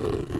Mm-hmm.